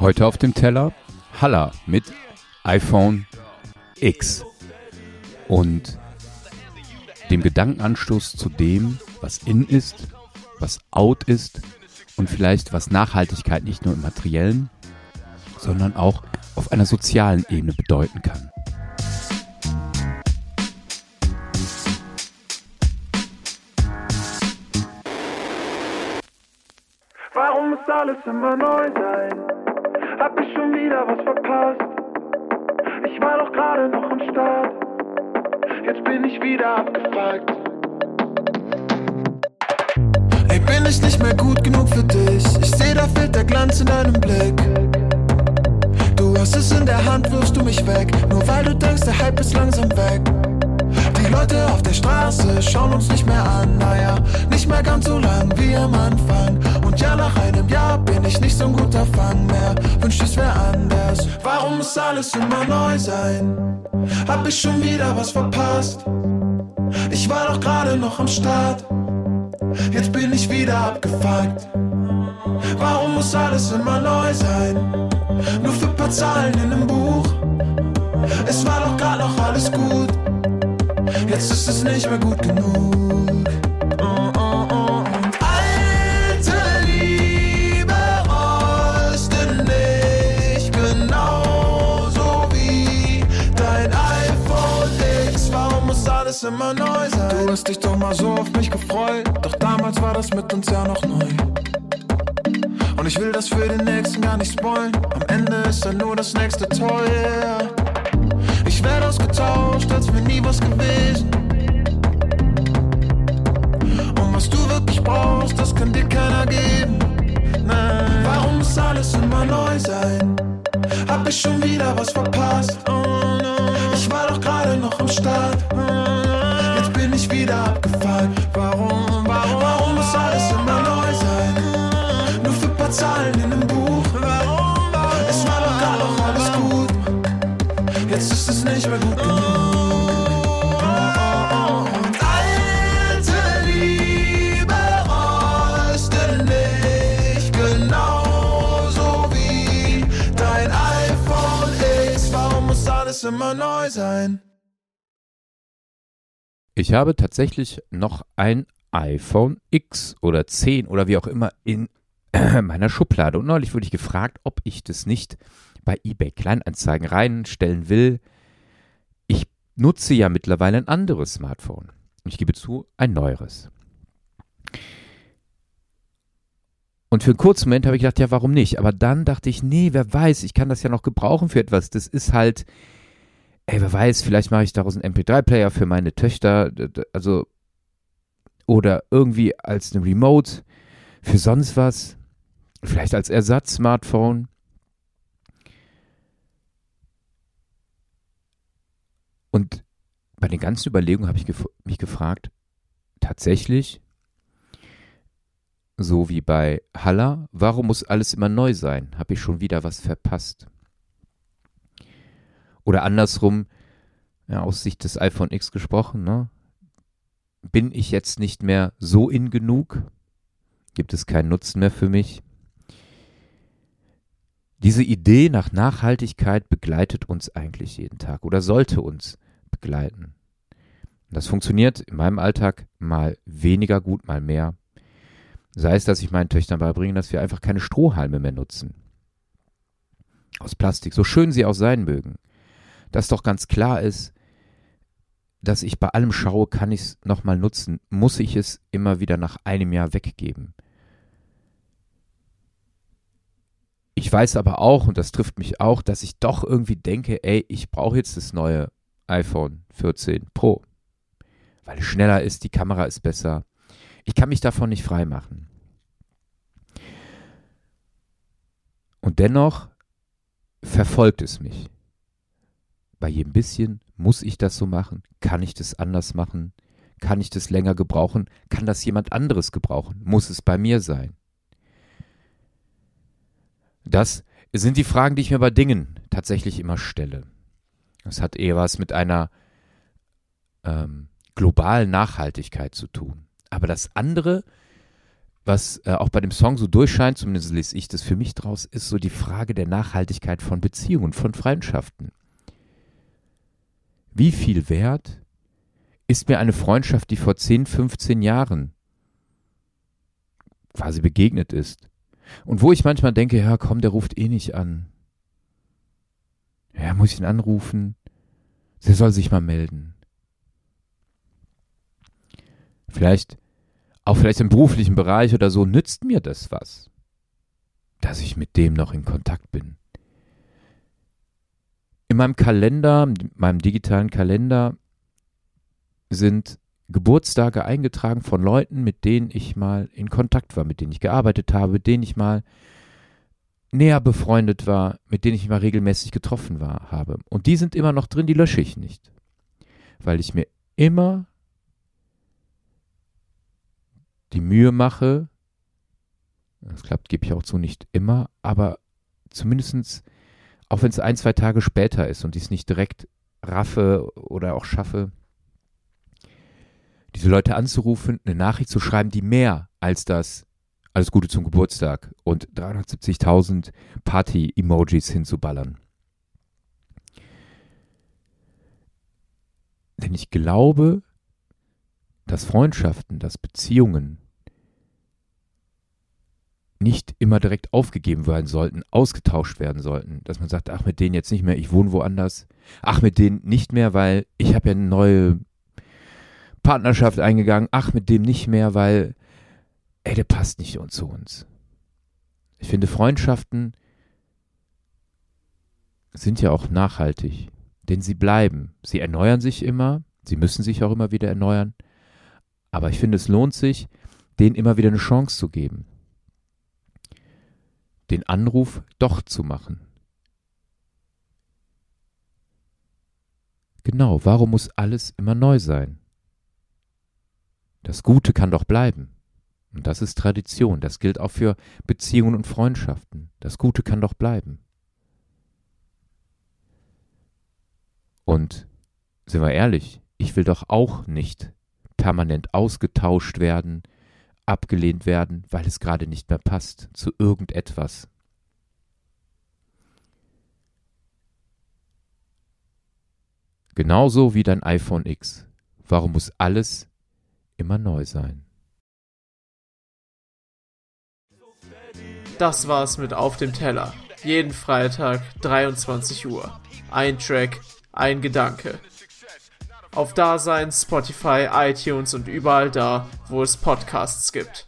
Heute auf dem Teller Halla mit iPhone X. Und dem Gedankenanstoß zu dem, was in ist, was out ist und vielleicht was Nachhaltigkeit nicht nur im materiellen, sondern auch auf einer sozialen Ebene bedeuten kann. Warum muss alles immer neu sein? Hab ich schon wieder was verpasst? Ich war doch gerade noch am Start. Jetzt bin ich wieder abgefuckt. Ey, bin ich nicht mehr gut genug für dich? Ich seh, da fehlt der Glanz in deinem Blick. Du hast es in der Hand, wirfst du mich weg. Nur weil du denkst, der Hype ist langsam weg. Die Leute auf der Straße schauen uns nicht mehr an, naja, nicht mehr ganz so lang wie am Anfang. Ja, nach einem Jahr bin ich nicht so ein guter Fang mehr. Wünscht es wär anders. Warum muss alles immer neu sein? Hab ich schon wieder was verpasst? Ich war doch gerade noch am Start. Jetzt bin ich wieder abgefuckt. Warum muss alles immer neu sein? Nur für paar Zahlen in einem Buch. Es war doch gerade noch alles gut. Jetzt ist es nicht mehr gut genug. Immer neu sein? Du hast dich doch mal so auf mich gefreut. Doch damals war das mit uns ja noch neu. Und ich will das für den nächsten gar nicht spoilen. Am Ende ist dann nur das nächste toll. Yeah. Ich werde ausgetauscht, als wäre nie was gewesen. Und was du wirklich brauchst, das kann dir keiner geben. Nein, warum muss alles immer neu sein? Hab ich schon wieder was verpasst? Oh, no. Ich war doch gerade noch am Start. Zahlen in einem Buch. Warum, warum, es war doch gerade noch alles gut. Jetzt ist es nicht mehr gut genug. Immer neu sein? Ich habe tatsächlich noch ein iPhone X oder 10 oder wie auch immer in meiner Schublade. Und neulich wurde ich gefragt, ob ich das nicht bei eBay Kleinanzeigen reinstellen will. Ich nutze ja mittlerweile ein anderes Smartphone. Und ich gebe zu, ein neueres. Und für einen kurzen Moment habe ich gedacht, ja, warum nicht? Aber dann dachte ich, nee, wer weiß, ich kann das ja noch gebrauchen für etwas. Das ist halt, ey, wer weiß, vielleicht mache ich daraus einen MP3-Player für meine Töchter, also, oder irgendwie als eine Remote für sonst was. Vielleicht als Ersatz-Smartphone. Und bei den ganzen Überlegungen habe ich gef mich gefragt, tatsächlich, so wie bei Halla, warum muss alles immer neu sein? Habe ich schon wieder was verpasst? Oder andersrum, ja, aus Sicht des iPhone X gesprochen, ne? Bin ich jetzt nicht mehr so in genug? Gibt es keinen Nutzen mehr für mich? Diese Idee nach Nachhaltigkeit begleitet uns eigentlich jeden Tag oder sollte uns begleiten. Das funktioniert in meinem Alltag mal weniger gut, mal mehr. Sei es, dass ich meinen Töchtern beibringe, dass wir einfach keine Strohhalme mehr nutzen. Aus Plastik, so schön sie auch sein mögen. Dass doch ganz klar ist, dass ich bei allem schaue, kann ich es nochmal nutzen, muss ich es immer wieder nach einem Jahr weggeben. Ich weiß aber auch, und das trifft mich auch, dass ich doch irgendwie denke, ey, ich brauche jetzt das neue iPhone 14 Pro. Weil es schneller ist, die Kamera ist besser. Ich kann mich davon nicht freimachen. Und dennoch verfolgt es mich. Bei jedem bisschen muss ich das so machen? Kann ich das anders machen? Kann ich das länger gebrauchen? Kann das jemand anderes gebrauchen? Muss es bei mir sein? Das sind die Fragen, die ich mir bei Dingen tatsächlich immer stelle. Das hat eher was mit einer ähm, globalen Nachhaltigkeit zu tun. Aber das andere, was äh, auch bei dem Song so durchscheint, zumindest lese ich das für mich draus, ist so die Frage der Nachhaltigkeit von Beziehungen, von Freundschaften. Wie viel wert ist mir eine Freundschaft, die vor 10, 15 Jahren quasi begegnet ist? Und wo ich manchmal denke, ja, komm, der ruft eh nicht an. Ja, muss ich ihn anrufen? Der soll sich mal melden. Vielleicht, auch vielleicht im beruflichen Bereich oder so, nützt mir das was, dass ich mit dem noch in Kontakt bin. In meinem Kalender, meinem digitalen Kalender, sind Geburtstage eingetragen von Leuten, mit denen ich mal in Kontakt war, mit denen ich gearbeitet habe, mit denen ich mal näher befreundet war, mit denen ich mal regelmäßig getroffen war, habe. Und die sind immer noch drin, die lösche ich nicht. Weil ich mir immer die Mühe mache, das klappt, gebe ich auch zu, nicht immer, aber zumindestens, auch wenn es ein, zwei Tage später ist und ich es nicht direkt raffe oder auch schaffe, diese Leute anzurufen, eine Nachricht zu schreiben, die mehr als das alles Gute zum Geburtstag und 370.000 Party-Emojis hinzuballern. Denn ich glaube, dass Freundschaften, dass Beziehungen nicht immer direkt aufgegeben werden sollten, ausgetauscht werden sollten. Dass man sagt, ach, mit denen jetzt nicht mehr, ich wohne woanders. Ach, mit denen nicht mehr, weil ich habe ja eine neue Partnerschaft eingegangen. Ach, mit dem nicht mehr, weil, ey, der passt nicht zu uns. Ich finde, Freundschaften sind ja auch nachhaltig, denn sie bleiben. Sie erneuern sich immer, sie müssen sich auch immer wieder erneuern. Aber ich finde, es lohnt sich, denen immer wieder eine Chance zu geben. Den Anruf doch zu machen. Genau, warum muss alles immer neu sein? Das Gute kann doch bleiben. Und das ist Tradition. Das gilt auch für Beziehungen und Freundschaften. Das Gute kann doch bleiben. Und sind wir ehrlich, ich will doch auch nicht permanent ausgetauscht werden, abgelehnt werden, weil es gerade nicht mehr passt zu irgendetwas. Genauso wie dein iPhone X. Warum muss alles immer neu sein? Das war's mit Auf dem Teller. Jeden Freitag 23 Uhr. Ein Track, ein Gedanke. Auf Dasein, Spotify, iTunes und überall da, wo es Podcasts gibt.